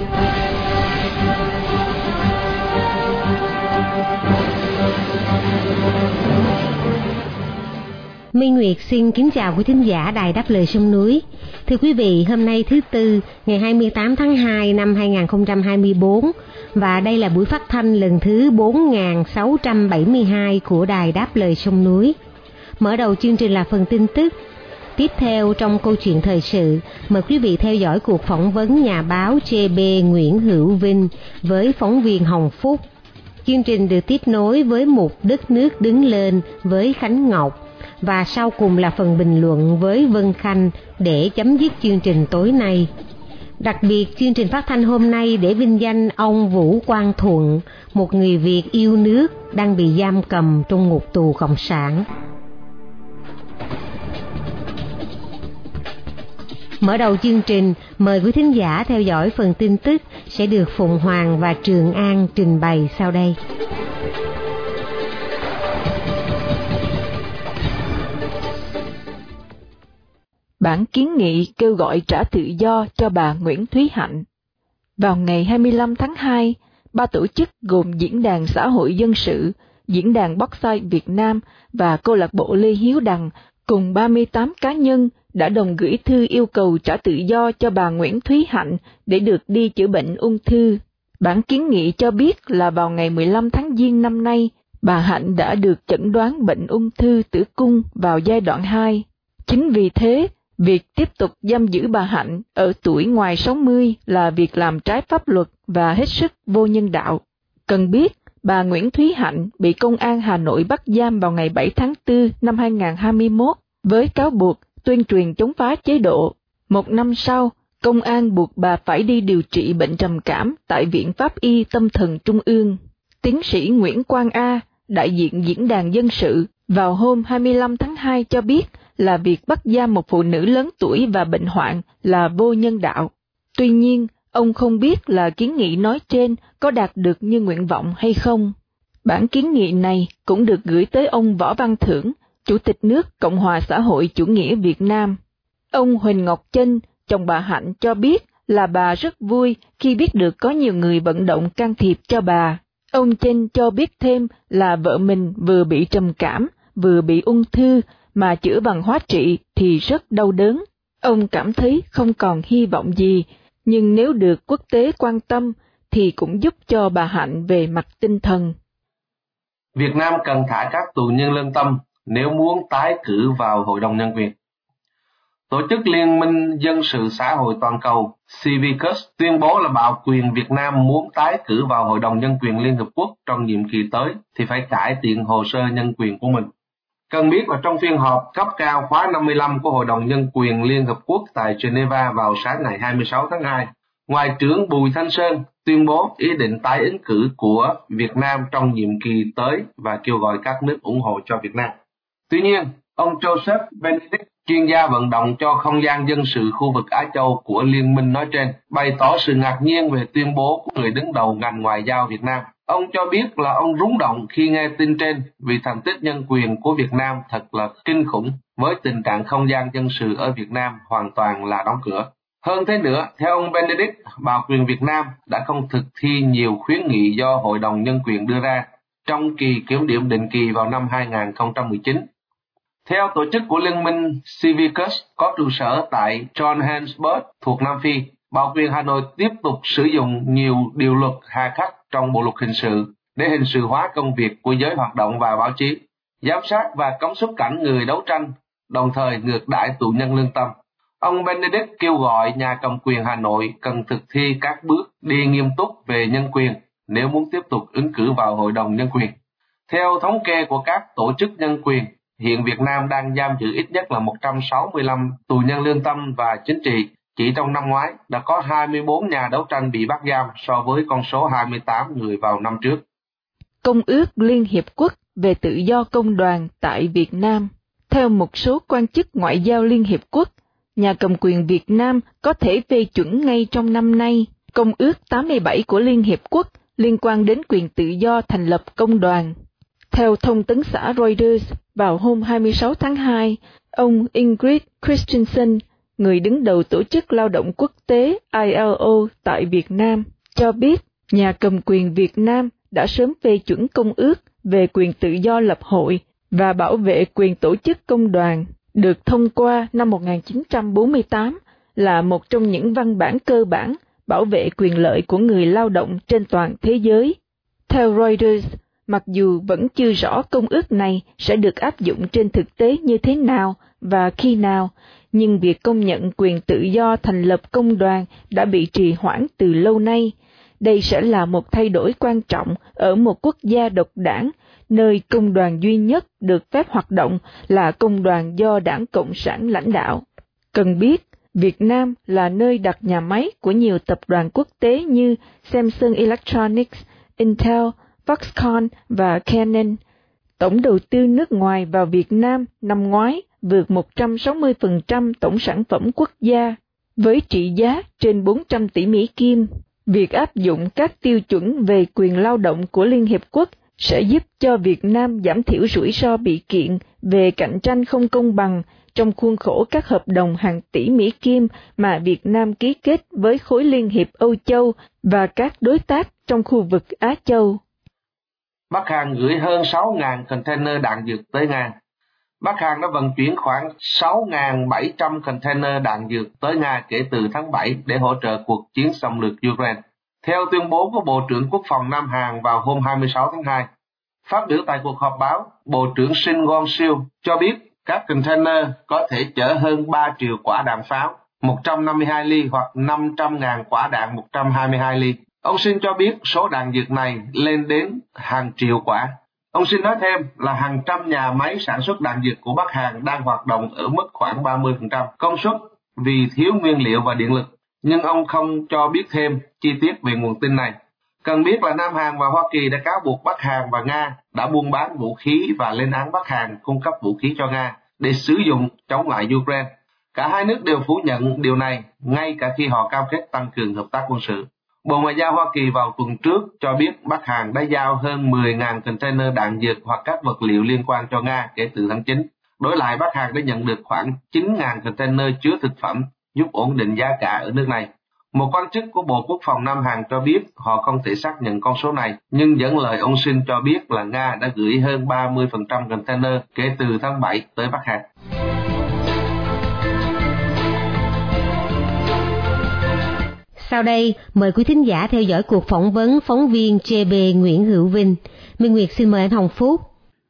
Minh Nguyệt xin kính chào quý thính giả Đài Đáp Lời Sông Núi. Thưa quý vị, hôm nay thứ Tư, ngày 28 tháng 2 năm 2024, và đây là buổi phát thanh lần thứ 4672 của Đài Đáp Lời Sông Núi. Mở đầu chương trình là phần tin tức. Tiếp theo trong câu chuyện thời sự, mời quý vị theo dõi cuộc phỏng vấn nhà báo JB Nguyễn Hữu Vinh với phóng viên Hồng Phúc. Chương trình được tiếp nối với một đất nước đứng lên với Khánh Ngọc và sau cùng là phần bình luận với Vân Khanh để chấm dứt chương trình tối nay. Đặc biệt chương trình phát thanh hôm nay để vinh danh ông Vũ Quang Thuận, một người Việt yêu nước đang bị giam cầm trong ngục tù cộng sản. Mở đầu chương trình, mời quý thính giả theo dõi phần tin tức sẽ được Phụng Hoàng và Trường An trình bày sau đây. bản kiến nghị kêu gọi trả tự do cho bà Nguyễn Thúy Hạnh. Vào ngày 25 tháng 2, ba tổ chức gồm Diễn đàn Xã hội Dân sự, Diễn đàn Bóc-sai Việt Nam và Câu lạc bộ Lê Hiếu Đằng cùng 38 cá nhân đã đồng gửi thư yêu cầu trả tự do cho bà Nguyễn Thúy Hạnh để được đi chữa bệnh ung thư. Bản kiến nghị cho biết là vào ngày 15 tháng Giêng năm nay, bà Hạnh đã được chẩn đoán bệnh ung thư tử cung vào giai đoạn 2. Chính vì thế, Việc tiếp tục giam giữ bà Hạnh ở tuổi ngoài 60 là việc làm trái pháp luật và hết sức vô nhân đạo. Cần biết, bà Nguyễn Thúy Hạnh bị Công an Hà Nội bắt giam vào ngày 7 tháng 4 năm 2021 với cáo buộc tuyên truyền chống phá chế độ. Một năm sau, công an buộc bà phải đi điều trị bệnh trầm cảm tại Viện Pháp Y Tâm thần Trung ương. Tiến sĩ Nguyễn Quang A, đại diện diễn đàn dân sự, vào hôm 25 tháng 2 cho biết là việc bắt giam một phụ nữ lớn tuổi và bệnh hoạn là vô nhân đạo. Tuy nhiên, ông không biết là kiến nghị nói trên có đạt được như nguyện vọng hay không. Bản kiến nghị này cũng được gửi tới ông Võ Văn Thưởng, Chủ tịch nước Cộng hòa xã hội chủ nghĩa Việt Nam. Ông Huỳnh Ngọc Chinh, chồng bà Hạnh cho biết là bà rất vui khi biết được có nhiều người vận động can thiệp cho bà. Ông Chinh cho biết thêm là vợ mình vừa bị trầm cảm, vừa bị ung thư mà chữa bằng hóa trị thì rất đau đớn. Ông cảm thấy không còn hy vọng gì, nhưng nếu được quốc tế quan tâm thì cũng giúp cho bà Hạnh về mặt tinh thần. Việt Nam cần thả các tù nhân lương tâm nếu muốn tái cử vào Hội đồng Nhân quyền. Tổ chức Liên minh Dân sự Xã hội Toàn cầu Civicus tuyên bố là bảo quyền Việt Nam muốn tái cử vào Hội đồng Nhân quyền Liên Hợp Quốc trong nhiệm kỳ tới thì phải cải thiện hồ sơ nhân quyền của mình. Cần biết là trong phiên họp cấp cao khóa 55 của Hội đồng Nhân quyền Liên Hợp Quốc tại Geneva vào sáng ngày 26 tháng 2, Ngoại trưởng Bùi Thanh Sơn tuyên bố ý định tái ứng cử của Việt Nam trong nhiệm kỳ tới và kêu gọi các nước ủng hộ cho Việt Nam. Tuy nhiên, ông Joseph Benedict, chuyên gia vận động cho không gian dân sự khu vực Á Châu của Liên minh nói trên, bày tỏ sự ngạc nhiên về tuyên bố của người đứng đầu ngành ngoại giao Việt Nam Ông cho biết là ông rúng động khi nghe tin trên vì thành tích nhân quyền của Việt Nam thật là kinh khủng với tình trạng không gian dân sự ở Việt Nam hoàn toàn là đóng cửa. Hơn thế nữa, theo ông Benedict, Bảo quyền Việt Nam đã không thực thi nhiều khuyến nghị do Hội đồng Nhân quyền đưa ra trong kỳ kiểm điểm định kỳ vào năm 2019. Theo tổ chức của Liên minh Civicus có trụ sở tại Johannesburg thuộc Nam Phi, Bảo quyền Hà Nội tiếp tục sử dụng nhiều điều luật hà khắc trong bộ luật hình sự để hình sự hóa công việc của giới hoạt động và báo chí, giám sát và cấm xuất cảnh người đấu tranh, đồng thời ngược đãi tù nhân lương tâm. Ông Benedict kêu gọi nhà cầm quyền Hà Nội cần thực thi các bước đi nghiêm túc về nhân quyền nếu muốn tiếp tục ứng cử vào Hội đồng Nhân quyền. Theo thống kê của các tổ chức nhân quyền, hiện Việt Nam đang giam giữ ít nhất là 165 tù nhân lương tâm và chính trị, chỉ trong năm ngoái đã có 24 nhà đấu tranh bị bắt giam so với con số 28 người vào năm trước. Công ước Liên Hiệp Quốc về tự do công đoàn tại Việt Nam Theo một số quan chức ngoại giao Liên Hiệp Quốc, nhà cầm quyền Việt Nam có thể phê chuẩn ngay trong năm nay Công ước 87 của Liên Hiệp Quốc liên quan đến quyền tự do thành lập công đoàn. Theo thông tấn xã Reuters, vào hôm 26 tháng 2, ông Ingrid Christensen, người đứng đầu Tổ chức Lao động Quốc tế ILO tại Việt Nam, cho biết nhà cầm quyền Việt Nam đã sớm phê chuẩn công ước về quyền tự do lập hội và bảo vệ quyền tổ chức công đoàn, được thông qua năm 1948 là một trong những văn bản cơ bản bảo vệ quyền lợi của người lao động trên toàn thế giới. Theo Reuters, mặc dù vẫn chưa rõ công ước này sẽ được áp dụng trên thực tế như thế nào và khi nào, nhưng việc công nhận quyền tự do thành lập công đoàn đã bị trì hoãn từ lâu nay. Đây sẽ là một thay đổi quan trọng ở một quốc gia độc đảng, nơi công đoàn duy nhất được phép hoạt động là công đoàn do đảng Cộng sản lãnh đạo. Cần biết, Việt Nam là nơi đặt nhà máy của nhiều tập đoàn quốc tế như Samsung Electronics, Intel, Foxconn và Canon. Tổng đầu tư nước ngoài vào Việt Nam năm ngoái vượt 160% tổng sản phẩm quốc gia, với trị giá trên 400 tỷ Mỹ Kim. Việc áp dụng các tiêu chuẩn về quyền lao động của Liên Hiệp Quốc sẽ giúp cho Việt Nam giảm thiểu rủi ro bị kiện về cạnh tranh không công bằng trong khuôn khổ các hợp đồng hàng tỷ Mỹ Kim mà Việt Nam ký kết với khối Liên hiệp Âu Châu và các đối tác trong khu vực Á Châu. Bắc Hàn gửi hơn 6.000 container đạn dược tới Nga. Bắc Hàn đã vận chuyển khoảng 6.700 container đạn dược tới Nga kể từ tháng 7 để hỗ trợ cuộc chiến xâm lược Ukraine. Theo tuyên bố của Bộ trưởng Quốc phòng Nam Hàn vào hôm 26 tháng 2, phát biểu tại cuộc họp báo, Bộ trưởng Shin Won-sil cho biết các container có thể chở hơn 3 triệu quả đạn pháo, 152 ly hoặc 500.000 quả đạn 122 ly. Ông xin cho biết số đạn dược này lên đến hàng triệu quả. Ông xin nói thêm là hàng trăm nhà máy sản xuất đạn dược của Bắc Hàn đang hoạt động ở mức khoảng 30% công suất vì thiếu nguyên liệu và điện lực. Nhưng ông không cho biết thêm chi tiết về nguồn tin này. Cần biết là Nam Hàn và Hoa Kỳ đã cáo buộc Bắc Hàn và Nga đã buôn bán vũ khí và lên án Bắc Hàn cung cấp vũ khí cho Nga để sử dụng chống lại Ukraine. Cả hai nước đều phủ nhận điều này, ngay cả khi họ cam kết tăng cường hợp tác quân sự. Bộ Ngoại giao Hoa Kỳ vào tuần trước cho biết Bắc Hàn đã giao hơn 10.000 container đạn dược hoặc các vật liệu liên quan cho Nga kể từ tháng 9. Đối lại, Bắc Hàn đã nhận được khoảng 9.000 container chứa thực phẩm giúp ổn định giá cả ở nước này. Một quan chức của Bộ Quốc phòng Nam Hàn cho biết họ không thể xác nhận con số này, nhưng dẫn lời ông Sinh cho biết là Nga đã gửi hơn 30% container kể từ tháng 7 tới Bắc Hàn. Sau đây, mời quý thính giả theo dõi cuộc phỏng vấn phóng viên JB Nguyễn Hữu Vinh. Minh Nguyệt xin mời anh Hồng Phúc.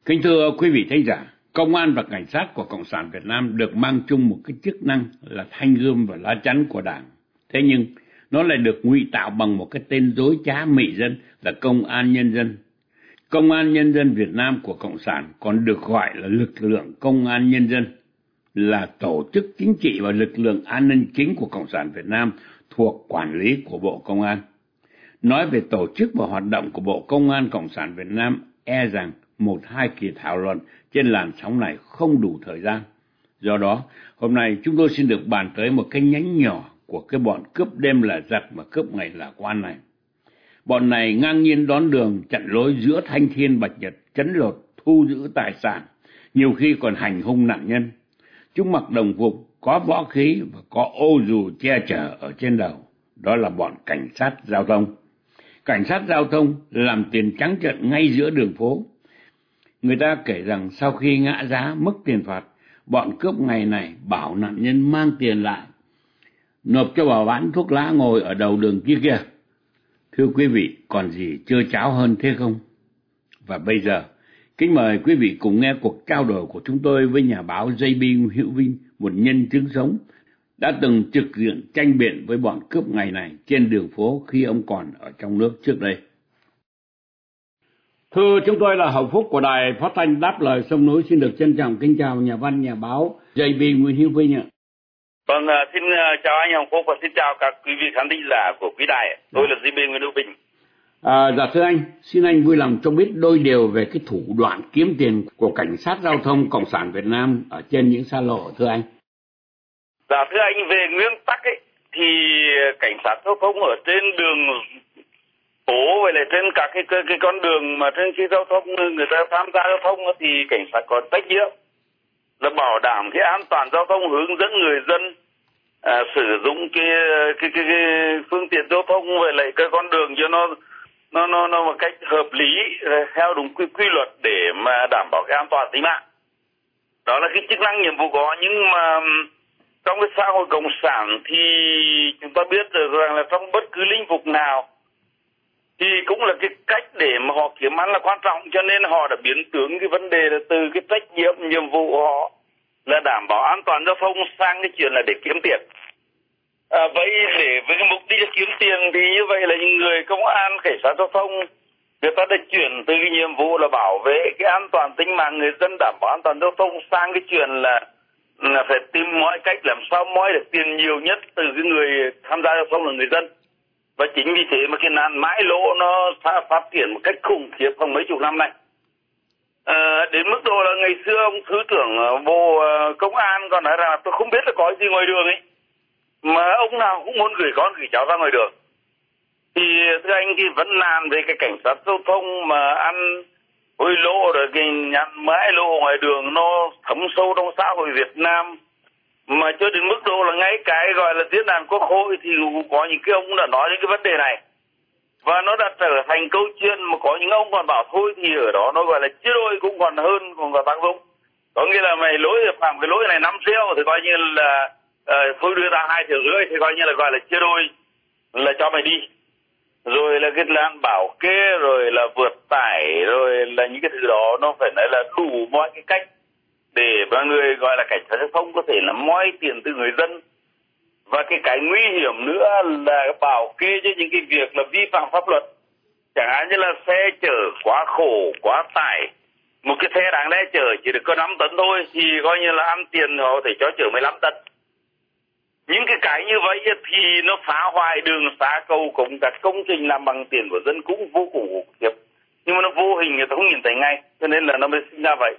Kính thưa quý vị thính giả, Công an và Cảnh sát của Cộng sản Việt Nam được mang chung một cái chức năng là thanh gươm và lá chắn của Đảng Thế nhưng, nó lại được ngụy tạo bằng một cái tên dối trá mị dân là Công an Nhân dân. Công an Nhân dân Việt Nam của Cộng sản còn được gọi là lực lượng Công an Nhân dân, là tổ chức chính trị và lực lượng an ninh chính của Cộng sản Việt Nam thuộc quản lý của Bộ Công an. Nói về tổ chức và hoạt động của Bộ Công an Cộng sản Việt Nam e rằng một hai kỳ thảo luận trên làn sóng này không đủ thời gian. Do đó, hôm nay chúng tôi xin được bàn tới một cái nhánh nhỏ của cái bọn cướp đêm là giặc mà cướp ngày là quan này. Bọn này ngang nhiên đón đường chặn lối giữa thanh thiên bạch nhật, chấn lột, thu giữ tài sản, nhiều khi còn hành hung nạn nhân. Chúng mặc đồng phục, có võ khí và có ô dù che chở ở trên đầu. Đó là bọn cảnh sát giao thông. Cảnh sát giao thông làm tiền trắng trận ngay giữa đường phố. Người ta kể rằng sau khi ngã giá mức tiền phạt, bọn cướp ngày này bảo nạn nhân mang tiền lại nộp cho bà bán thuốc lá ngồi ở đầu đường kia kia. Thưa quý vị, còn gì chưa cháo hơn thế không? Và bây giờ, kính mời quý vị cùng nghe cuộc trao đổi của chúng tôi với nhà báo JB Hữu Vinh, một nhân chứng sống, đã từng trực diện tranh biện với bọn cướp ngày này trên đường phố khi ông còn ở trong nước trước đây. Thưa chúng tôi là Hậu Phúc của Đài Phát thanh Đáp Lời Sông Núi xin được trân trọng kính chào nhà văn nhà báo JB Nguyễn Hữu Vinh ạ. Vâng, uh, xin uh, chào anh Hồng Phúc và xin chào các quý vị khán thính giả của quý đài. Tôi là Di Nguyễn Hữu Bình. À, dạ thưa anh, xin anh vui lòng cho biết đôi điều về cái thủ đoạn kiếm tiền của cảnh sát giao thông Cộng sản Việt Nam ở trên những xa lộ thưa anh. Dạ thưa anh, về nguyên tắc ấy, thì cảnh sát giao thông ở trên đường phố vậy lại trên các cái, cái cái con đường mà trên khi giao thông người ta tham gia giao thông thì cảnh sát có trách nhiệm là bảo đảm cái an toàn giao thông hướng dẫn người dân à, sử dụng cái cái, cái cái phương tiện giao thông vậy lại cái con đường cho nó nó nó nó một cách hợp lý ờ, theo đúng quy quy luật để mà đảm bảo cái an toàn tính mạng. Đó là cái chức năng nhiệm vụ có, nhưng mà trong cái xã hội cộng sản thì chúng ta biết được rằng là trong bất cứ lĩnh vực nào thì cũng là cái cách để mà họ kiếm ăn là quan trọng, cho nên họ đã biến tướng cái vấn đề là từ cái trách nhiệm nhiệm vụ của họ là đảm bảo an toàn giao thông sang cái chuyện là để kiếm tiền à, vậy để với cái mục đích kiếm tiền thì như vậy là những người công an cảnh sát giao thông người ta đã chuyển từ cái nhiệm vụ là bảo vệ cái an toàn tính mạng người dân đảm bảo an toàn giao thông sang cái chuyện là là phải tìm mọi cách làm sao moi được tiền nhiều nhất từ cái người tham gia giao thông là người dân. Và chính vì thế mà cái nạn mãi lỗ nó phát triển một cách khủng khiếp trong mấy chục năm nay. À, đến mức độ là ngày xưa ông thứ trưởng ờ, bộ ờ, công an còn nói rằng tôi không biết là có gì ngoài đường ấy mà ông nào cũng muốn gửi con, gửi cháu ra ngoài đường. Thì thưa anh thì vẫn làm về cái cảnh sát giao thông mà ăn hối lộ rồi cái nhận mãi lộ ngoài đường nó thấm sâu trong xã hội Việt Nam, mà cho đến mức độ là ngay cái gọi là diễn đàn quốc hội thì cũng có những cái ông đã nói đến cái vấn đề này. Và nó đã trở thành câu chuyện mà có những ông còn bảo thôi thì ở đó nó gọi là chia đôi cũng còn hơn còn có tác dụng có nghĩa là mày lỗi, phạm cái lỗi này năm xeo thì coi như là Ờ, tôi đưa ra hai triệu rưỡi thì coi như là gọi là chia đôi, là cho mày đi. Rồi là cái lan bảo kê, rồi là vượt tải, rồi là những cái thứ đó, nó phải nói là đủ mọi cái cách để mà người gọi là cảnh sát giao thông có thể là moi tiền từ người dân. Và cái cái nguy hiểm nữa là bảo kê cho những cái việc là vi phạm pháp luật. Chẳng hạn như là xe chở quá khổ, quá tải. Một cái xe đáng lẽ chở chỉ được có 5 tấn thôi thì coi như là ăn tiền họ có thể cho chở 15 tấn những cái cái như vậy thì nó phá hoại đường xá cầu cống các công trình làm bằng tiền của dân cũng vô cùng khủng khiếp. Nhưng mà nó vô hình người ta không nhìn thấy ngay cho nên là nó mới sinh ra vậy.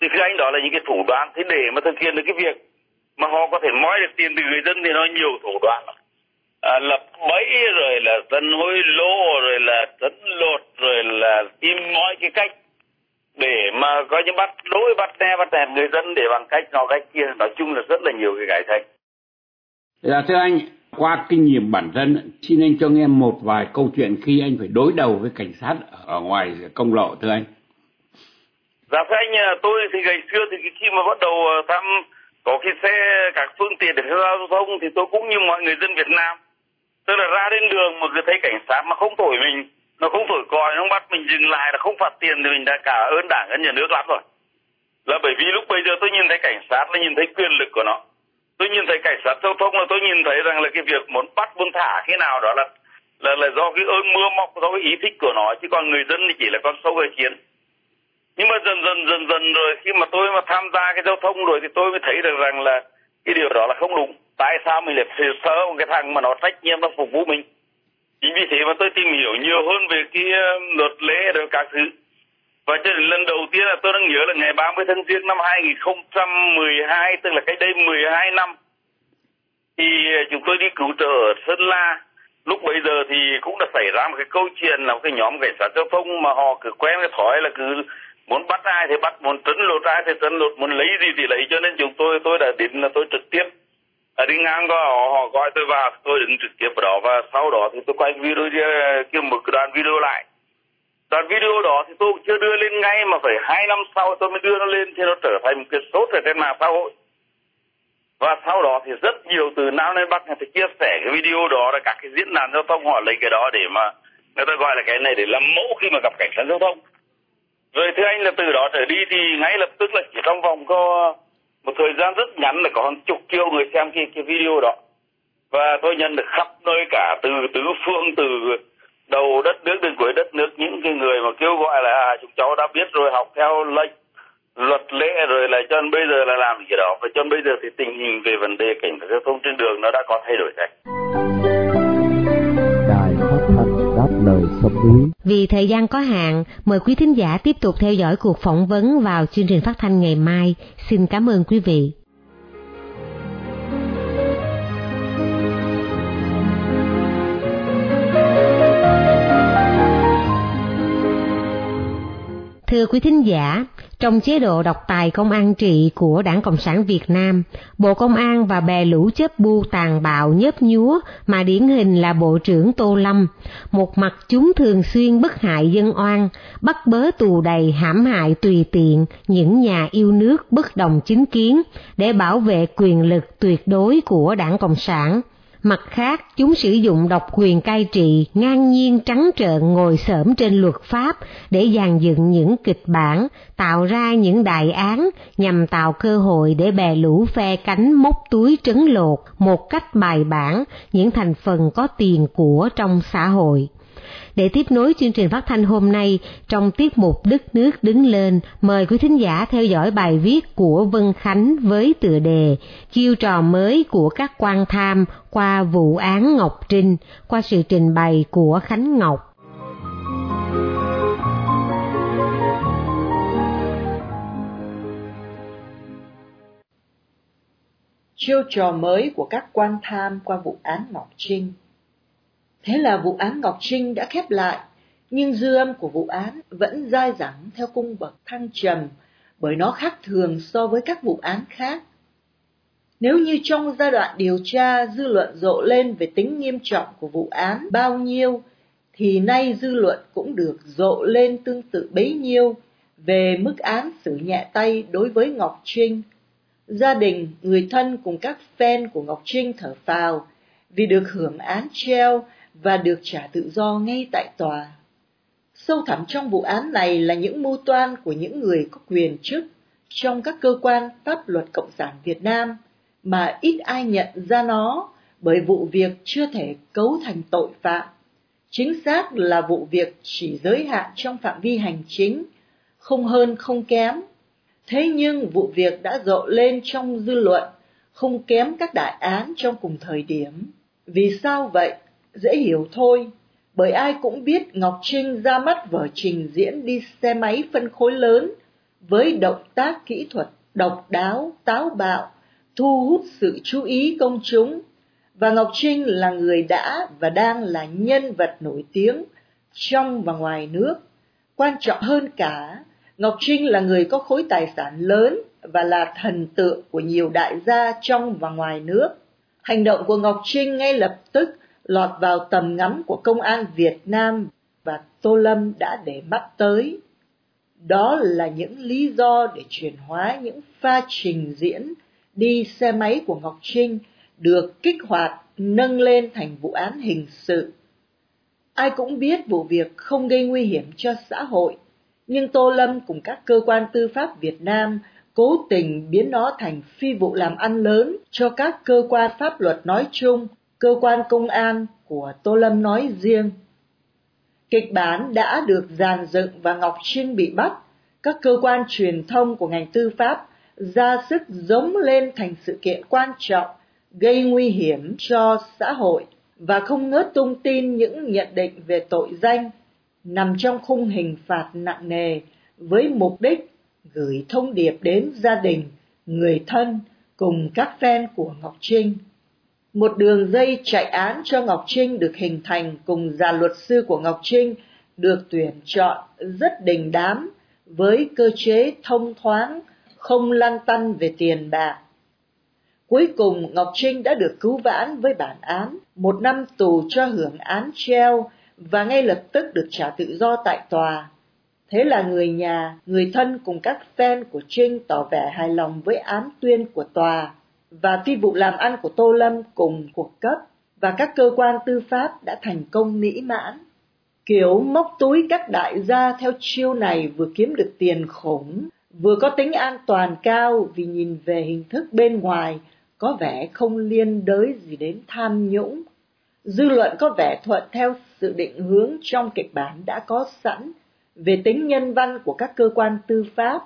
Thì cái anh đó là những cái thủ đoạn thế để mà thực hiện được cái việc mà họ có thể moi được tiền từ người dân thì nó nhiều thủ đoạn à, lập bẫy rồi là dân hối lô rồi là tấn lột rồi là tìm mọi cái cách để mà có những bắt lỗi bắt xe bắt đèn người dân để bằng cách nó cách kia. Nói chung là rất là nhiều cái cải thành Dạ thưa anh, qua kinh nghiệm bản thân, xin anh cho nghe một vài câu chuyện khi anh phải đối đầu với cảnh sát ở ngoài công lộ thưa anh. Dạ thưa anh, à, tôi thì ngày xưa thì khi mà bắt đầu tham thăm có cái xe các phương tiện để giao thông thì tôi cũng như mọi người dân Việt Nam. Tức là ra đến đường mà cứ thấy cảnh sát mà không thổi mình, nó không thổi còi, nó không bắt mình dừng lại, là không phạt tiền thì mình đã cả ơn đảng ơn nhà nước lắm rồi. Là bởi vì lúc bây giờ tôi nhìn thấy cảnh sát là nhìn thấy quyền lực của nó tôi nhìn thấy cảnh sát giao thông là tôi nhìn thấy rằng là cái việc muốn bắt buôn thả khi nào đó là là là do cái ơn mưa móc do cái ý thích của nó, chứ còn người dân thì chỉ là con sâu gây chiến nhưng mà dần dần dần dần rồi khi mà tôi mà tham gia cái giao thông rồi thì tôi mới thấy được rằng là cái điều đó là không đúng. Tại sao mình lại sợ một cái thằng mà nó trách nhiệm nó phục vụ mình? Chính vì thế mà tôi tìm hiểu nhiều hơn về cái ờ, luật lệ rồi các thứ và cho đến lần đầu tiên là tôi đang nhớ là ngày 30 tháng Giêng năm 2012, tức là cách đây 12 năm, thì ờ, chúng tôi đi cứu trợ ở Sơn La. Lúc bây giờ thì cũng đã xảy ra một cái câu chuyện là một cái nhóm cảnh sát giao thông mà họ cứ quen cái thói là cứ muốn bắt ai thì bắt, muốn trấn lột ai thì trấn lột, muốn lấy gì thì lấy. Cho nên chúng tôi tôi đã đến là tôi trực tiếp ở đi ngang qua họ, họ gọi tôi vào, tôi đứng trực tiếp ở đó và sau đó thì tôi quay video ờ, kia một đoạn video lại đoạn video đó thì tôi chưa đưa lên ngay mà phải hai năm sau tôi mới đưa nó lên thì nó trở thành một cái sốt ở trên mạng xã hội. Và sau đó thì rất nhiều từ Nam đến Bắc người ta chia sẻ cái video đó là các cái diễn đàn giao thông họ lấy cái đó để mà người ta gọi là cái này để làm mẫu khi mà gặp cảnh sát giao thông. Rồi thưa anh là từ đó trở đi thì ngay lập tức là chỉ trong vòng có một thời gian rất ngắn là có hàng chục triệu người xem cái, cái video đó. Và tôi nhận được khắp nơi cả từ tứ phương từ đầu đất nước đến cuối đất nước những cái người mà kêu gọi là à, chúng cháu đã biết rồi học theo lệnh luật lệ rồi lại cho bây giờ là làm gì đó và cho bây giờ thì tình hình về vấn đề cảnh sát giao thông trên đường nó đã có thay đổi rồi đài phát thanh đáp lời sông núi Vì thời gian có hạn, mời quý thính giả tiếp tục theo dõi cuộc phỏng vấn vào chương trình phát thanh ngày mai. Xin cảm ơn quý vị. Thưa quý thính giả, trong chế độ độc tài công an trị của Đảng Cộng sản Việt Nam, Bộ Công an và bè lũ chấp bu tàn bạo nhớp nhúa mà điển hình là Bộ trưởng Tô Lâm. Một mặt chúng thường xuyên bức hại dân oan, bắt bớ tù đầy hãm hại tùy tiện những nhà yêu nước bất đồng chính kiến để bảo vệ quyền lực tuyệt đối của Đảng Cộng sản. Mặt khác, chúng sử dụng độc quyền cai trị ngang nhiên trắng trợn ngồi xổm trên luật pháp để dàn dựng những kịch bản, tạo ra những đại án nhằm tạo cơ hội để bè lũ phe cánh móc túi trấn lột một cách bài bản những thành phần có tiền của trong xã hội. Để tiếp nối chương trình phát thanh hôm nay, trong tiết mục Đất nước đứng lên, mời quý thính giả theo dõi bài viết của Vân Khánh với tựa đề Chiêu trò mới của các quan tham qua vụ án Ngọc Trinh, qua sự trình bày của Khánh Ngọc. Chiêu trò mới của các quan tham qua vụ án Ngọc Trinh Thế là vụ án Ngọc Trinh đã khép lại, nhưng dư âm của vụ án vẫn dai dẳng theo cung bậc thăng trầm, bởi nó khác thường so với các vụ án khác. Nếu như trong giai đoạn điều tra dư luận rộ lên về tính nghiêm trọng của vụ án bao nhiêu, thì nay dư luận cũng được rộ lên tương tự bấy nhiêu về mức án xử nhẹ tay đối với Ngọc Trinh. Gia đình, người thân cùng các fan của Ngọc Trinh thở phào vì được hưởng án treo và được trả tự do ngay tại tòa. Sâu thẳm trong vụ án này là những mưu toan của những người có quyền chức trong các cơ quan pháp luật Cộng sản Việt Nam mà ít ai nhận ra nó bởi vụ việc chưa thể cấu thành tội phạm. Chính xác là vụ việc chỉ giới hạn trong phạm vi hành chính, không hơn không kém. Thế nhưng vụ việc đã rộ lên trong dư luận, không kém các đại án trong cùng thời điểm. Vì sao vậy? Dễ hiểu thôi, bởi ai cũng biết Ngọc Trinh ra mắt vở trình diễn đi xe máy phân khối lớn với động tác kỹ thuật độc đáo, táo bạo, thu hút sự chú ý công chúng. Và Ngọc Trinh là người đã và đang là nhân vật nổi tiếng trong và ngoài nước. Quan trọng hơn cả, Ngọc Trinh là người có khối tài sản lớn và là thần tượng của nhiều đại gia trong và ngoài nước. Hành động của Ngọc Trinh ngay lập tức lọt vào tầm ngắm của công an Việt Nam và Tô Lâm đã để mắt tới. Đó là những lý do để chuyển hóa những pha trình diễn đi xe máy của Ngọc Trinh được kích hoạt nâng lên thành vụ án hình sự. Ai cũng biết vụ việc không gây nguy hiểm cho xã hội, nhưng Tô Lâm cùng các cơ quan tư pháp Việt Nam cố tình biến nó thành phi vụ làm ăn lớn cho các cơ quan pháp luật nói chung cơ quan công an của Tô Lâm nói riêng. Kịch bản đã được dàn dựng và Ngọc Trinh bị bắt, các cơ quan truyền thông của ngành tư pháp ra sức giống lên thành sự kiện quan trọng, gây nguy hiểm cho xã hội và không ngớt tung tin những nhận định về tội danh nằm trong khung hình phạt nặng nề với mục đích gửi thông điệp đến gia đình, người thân cùng các fan của Ngọc Trinh một đường dây chạy án cho Ngọc Trinh được hình thành cùng già luật sư của Ngọc Trinh được tuyển chọn rất đình đám với cơ chế thông thoáng, không lăn tăn về tiền bạc. Cuối cùng Ngọc Trinh đã được cứu vãn với bản án một năm tù cho hưởng án treo và ngay lập tức được trả tự do tại tòa. Thế là người nhà, người thân cùng các fan của Trinh tỏ vẻ hài lòng với án tuyên của tòa và phi vụ làm ăn của Tô Lâm cùng cuộc cấp và các cơ quan tư pháp đã thành công mỹ mãn. Kiểu móc túi các đại gia theo chiêu này vừa kiếm được tiền khủng, vừa có tính an toàn cao vì nhìn về hình thức bên ngoài có vẻ không liên đới gì đến tham nhũng. Dư luận có vẻ thuận theo sự định hướng trong kịch bản đã có sẵn về tính nhân văn của các cơ quan tư pháp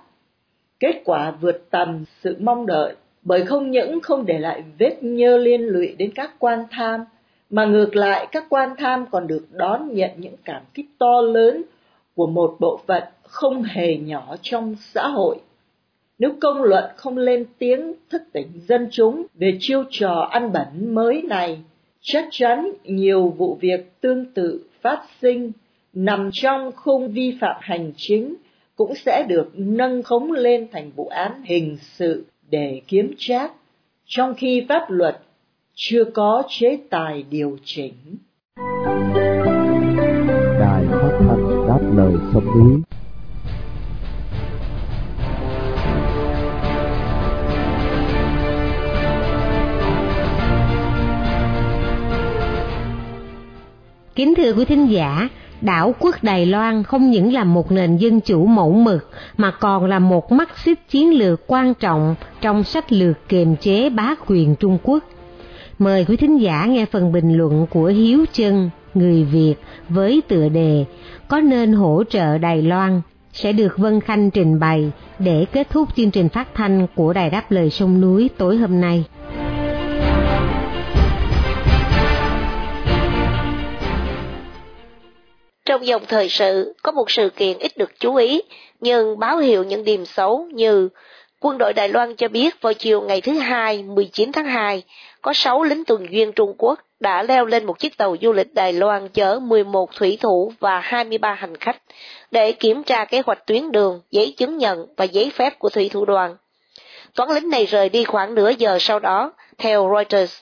Kết quả vượt tầm sự mong đợi, bởi không những không để lại vết nhơ liên lụy đến các quan tham, mà ngược lại các quan tham còn được đón nhận những cảm kích to lớn của một bộ phận không hề nhỏ trong xã hội. Nếu công luận không lên tiếng thức tỉnh dân chúng về chiêu trò ăn bẩn mới này, chắc chắn nhiều vụ việc tương tự phát sinh nằm trong khung vi phạm hành chính cũng sẽ được nâng khống lên thành vụ án hình sự để kiếm trác, trong khi pháp luật chưa có chế tài điều chỉnh. Đài phát thanh đáp lời sông núi Kính thưa quý thính giả, đảo quốc Đài Loan không những là một nền dân chủ mẫu mực mà còn là một mắt xích chiến lược quan trọng trong sách lược kiềm chế bá quyền Trung Quốc. Mời quý thính giả nghe phần bình luận của Hiếu Chân, người Việt với tựa đề Có nên hỗ trợ Đài Loan sẽ được Vân Khanh trình bày để kết thúc chương trình phát thanh của Đài Đáp Lời Sông Núi tối hôm nay. Trong dòng thời sự, có một sự kiện ít được chú ý, nhưng báo hiệu những điểm xấu như Quân đội Đài Loan cho biết vào chiều ngày thứ Hai, 19 tháng 2, có 6 lính tuần duyên Trung Quốc đã leo lên một chiếc tàu du lịch Đài Loan chở 11 thủy thủ và 23 hành khách để kiểm tra kế hoạch tuyến đường, giấy chứng nhận và giấy phép của thủy thủ đoàn. Toán lính này rời đi khoảng nửa giờ sau đó, theo Reuters.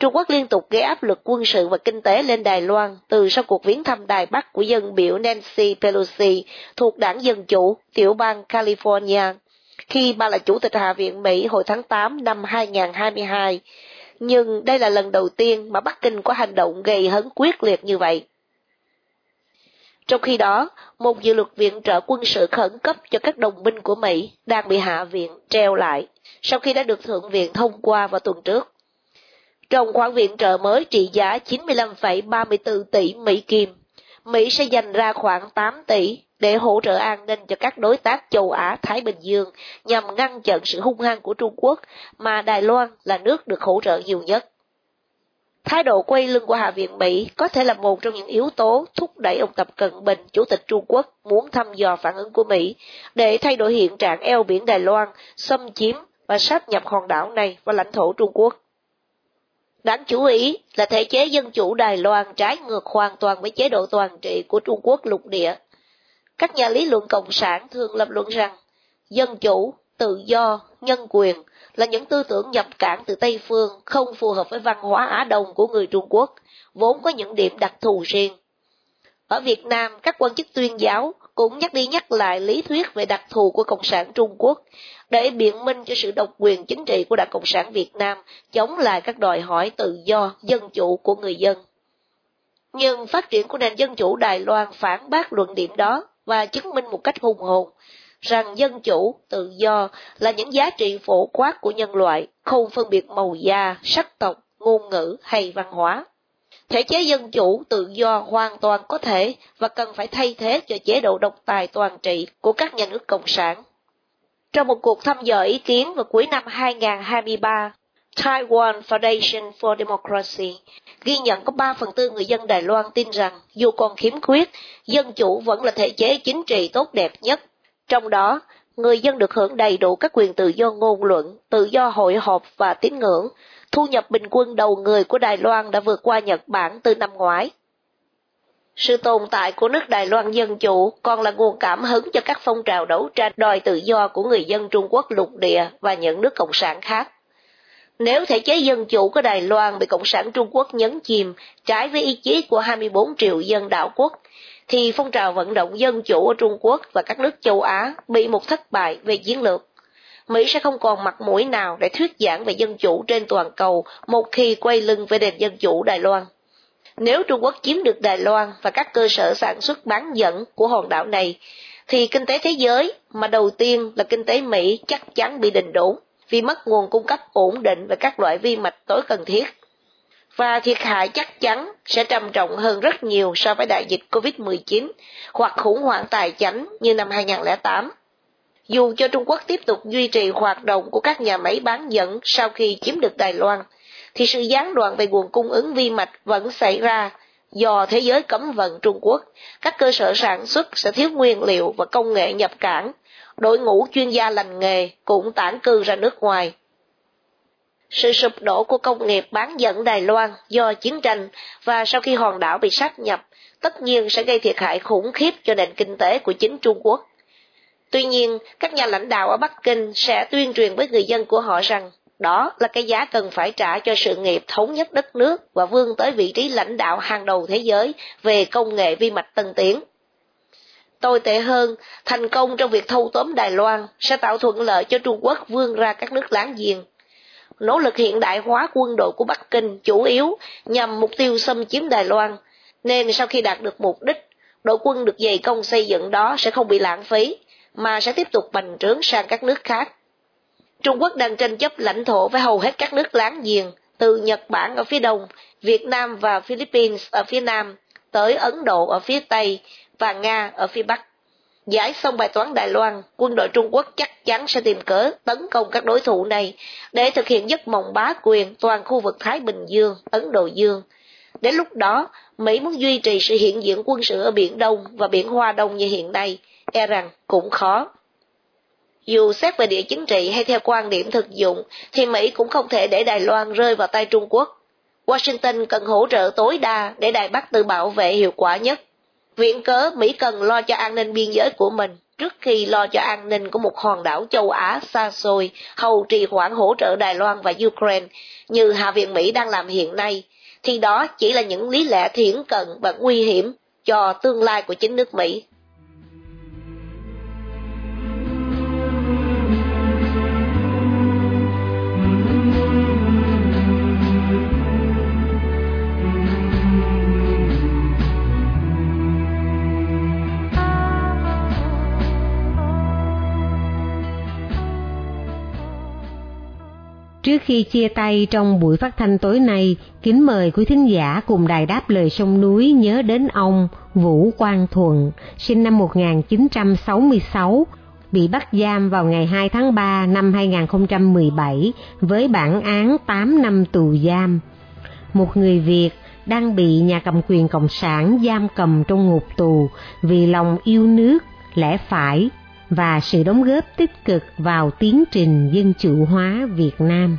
Trung Quốc liên tục gây áp lực quân sự và kinh tế lên Đài Loan từ sau cuộc viếng thăm Đài Bắc của dân biểu Nancy Pelosi thuộc đảng Dân Chủ, tiểu bang California, khi bà là Chủ tịch Hạ viện Mỹ hồi tháng 8 năm 2022. Nhưng đây là lần đầu tiên mà Bắc Kinh có hành động gây hấn quyết liệt như vậy. Trong khi đó, một dự luật viện trợ quân sự khẩn cấp cho các đồng minh của Mỹ đang bị Hạ viện treo lại sau khi đã được Thượng viện thông qua vào tuần trước trong khoản viện trợ mới trị giá 95,34 tỷ Mỹ Kim. Mỹ sẽ dành ra khoảng 8 tỷ để hỗ trợ an ninh cho các đối tác châu Á-Thái Bình Dương nhằm ngăn chặn sự hung hăng của Trung Quốc mà Đài Loan là nước được hỗ trợ nhiều nhất. Thái độ quay lưng của Hạ viện Mỹ có thể là một trong những yếu tố thúc đẩy ông Tập Cận Bình, Chủ tịch Trung Quốc, muốn thăm dò phản ứng của Mỹ để thay đổi hiện trạng eo biển Đài Loan, xâm chiếm và sáp nhập hòn đảo này vào lãnh thổ Trung Quốc. Đáng chú ý là thể chế dân chủ Đài Loan trái ngược hoàn toàn với chế độ toàn trị của Trung Quốc lục địa. Các nhà lý luận cộng sản thường lập luận rằng dân chủ, tự do, nhân quyền là những tư tưởng nhập cảng từ Tây Phương không phù hợp với văn hóa Á Đông của người Trung Quốc, vốn có những điểm đặc thù riêng. Ở Việt Nam, các quan chức tuyên giáo cũng nhắc đi nhắc lại lý thuyết về đặc thù của Cộng sản Trung Quốc để biện minh cho sự độc quyền chính trị của Đảng Cộng sản Việt Nam chống lại các đòi hỏi tự do, dân chủ của người dân. Nhưng phát triển của nền dân chủ Đài Loan phản bác luận điểm đó và chứng minh một cách hùng hồn rằng dân chủ, tự do là những giá trị phổ quát của nhân loại, không phân biệt màu da, sắc tộc, ngôn ngữ hay văn hóa. Thể chế dân chủ tự do hoàn toàn có thể và cần phải thay thế cho chế độ độc tài toàn trị của các nhà nước cộng sản. Trong một cuộc thăm dò ý kiến vào cuối năm 2023, Taiwan Foundation for Democracy ghi nhận có 3 phần tư người dân Đài Loan tin rằng dù còn khiếm khuyết, dân chủ vẫn là thể chế chính trị tốt đẹp nhất. Trong đó, người dân được hưởng đầy đủ các quyền tự do ngôn luận, tự do hội họp và tín ngưỡng, thu nhập bình quân đầu người của Đài Loan đã vượt qua Nhật Bản từ năm ngoái. Sự tồn tại của nước Đài Loan Dân Chủ còn là nguồn cảm hứng cho các phong trào đấu tranh đòi tự do của người dân Trung Quốc lục địa và những nước Cộng sản khác. Nếu thể chế dân chủ của Đài Loan bị Cộng sản Trung Quốc nhấn chìm trái với ý chí của 24 triệu dân đảo quốc, thì phong trào vận động dân chủ ở Trung Quốc và các nước châu Á bị một thất bại về chiến lược. Mỹ sẽ không còn mặt mũi nào để thuyết giảng về dân chủ trên toàn cầu một khi quay lưng với nền dân chủ Đài Loan. Nếu Trung Quốc chiếm được Đài Loan và các cơ sở sản xuất bán dẫn của hòn đảo này, thì kinh tế thế giới, mà đầu tiên là kinh tế Mỹ chắc chắn bị đình đốn vì mất nguồn cung cấp ổn định về các loại vi mạch tối cần thiết. Và thiệt hại chắc chắn sẽ trầm trọng hơn rất nhiều so với đại dịch COVID-19 hoặc khủng hoảng tài chính như năm 2008. Dù cho Trung Quốc tiếp tục duy trì hoạt động của các nhà máy bán dẫn sau khi chiếm được Đài Loan, thì sự gián đoạn về nguồn cung ứng vi mạch vẫn xảy ra do thế giới cấm vận Trung Quốc, các cơ sở sản xuất sẽ thiếu nguyên liệu và công nghệ nhập cảng, đội ngũ chuyên gia lành nghề cũng tản cư ra nước ngoài. Sự sụp đổ của công nghiệp bán dẫn Đài Loan do chiến tranh và sau khi hòn đảo bị sát nhập, tất nhiên sẽ gây thiệt hại khủng khiếp cho nền kinh tế của chính Trung Quốc. Tuy nhiên, các nhà lãnh đạo ở Bắc Kinh sẽ tuyên truyền với người dân của họ rằng đó là cái giá cần phải trả cho sự nghiệp thống nhất đất nước và vươn tới vị trí lãnh đạo hàng đầu thế giới về công nghệ vi mạch tân tiến. Tồi tệ hơn, thành công trong việc thâu tóm Đài Loan sẽ tạo thuận lợi cho Trung Quốc vươn ra các nước láng giềng. Nỗ lực hiện đại hóa quân đội của Bắc Kinh chủ yếu nhằm mục tiêu xâm chiếm Đài Loan, nên sau khi đạt được mục đích, đội quân được dày công xây dựng đó sẽ không bị lãng phí, mà sẽ tiếp tục bành trướng sang các nước khác. Trung Quốc đang tranh chấp lãnh thổ với hầu hết các nước láng giềng, từ Nhật Bản ở phía đông, Việt Nam và Philippines ở phía nam, tới Ấn Độ ở phía tây và Nga ở phía bắc. Giải xong bài toán Đài Loan, quân đội Trung Quốc chắc chắn sẽ tìm cớ tấn công các đối thủ này để thực hiện giấc mộng bá quyền toàn khu vực Thái Bình Dương, Ấn Độ Dương. Đến lúc đó, Mỹ muốn duy trì sự hiện diện quân sự ở Biển Đông và Biển Hoa Đông như hiện nay, e rằng cũng khó. Dù xét về địa chính trị hay theo quan điểm thực dụng, thì Mỹ cũng không thể để Đài Loan rơi vào tay Trung Quốc. Washington cần hỗ trợ tối đa để Đài Bắc tự bảo vệ hiệu quả nhất. Viện cớ Mỹ cần lo cho an ninh biên giới của mình trước khi lo cho an ninh của một hòn đảo châu Á xa xôi, hầu trì hoãn hỗ trợ Đài Loan và Ukraine như Hạ viện Mỹ đang làm hiện nay, thì đó chỉ là những lý lẽ thiển cận và nguy hiểm cho tương lai của chính nước Mỹ. Khi chia tay trong buổi phát thanh tối nay, kính mời quý thính giả cùng đài đáp lời sông núi nhớ đến ông Vũ Quang Thuận, sinh năm 1966, bị bắt giam vào ngày 2 tháng 3 năm 2017 với bản án 8 năm tù giam. Một người Việt đang bị nhà cầm quyền Cộng sản giam cầm trong ngục tù vì lòng yêu nước, lẽ phải và sự đóng góp tích cực vào tiến trình dân chủ hóa Việt Nam.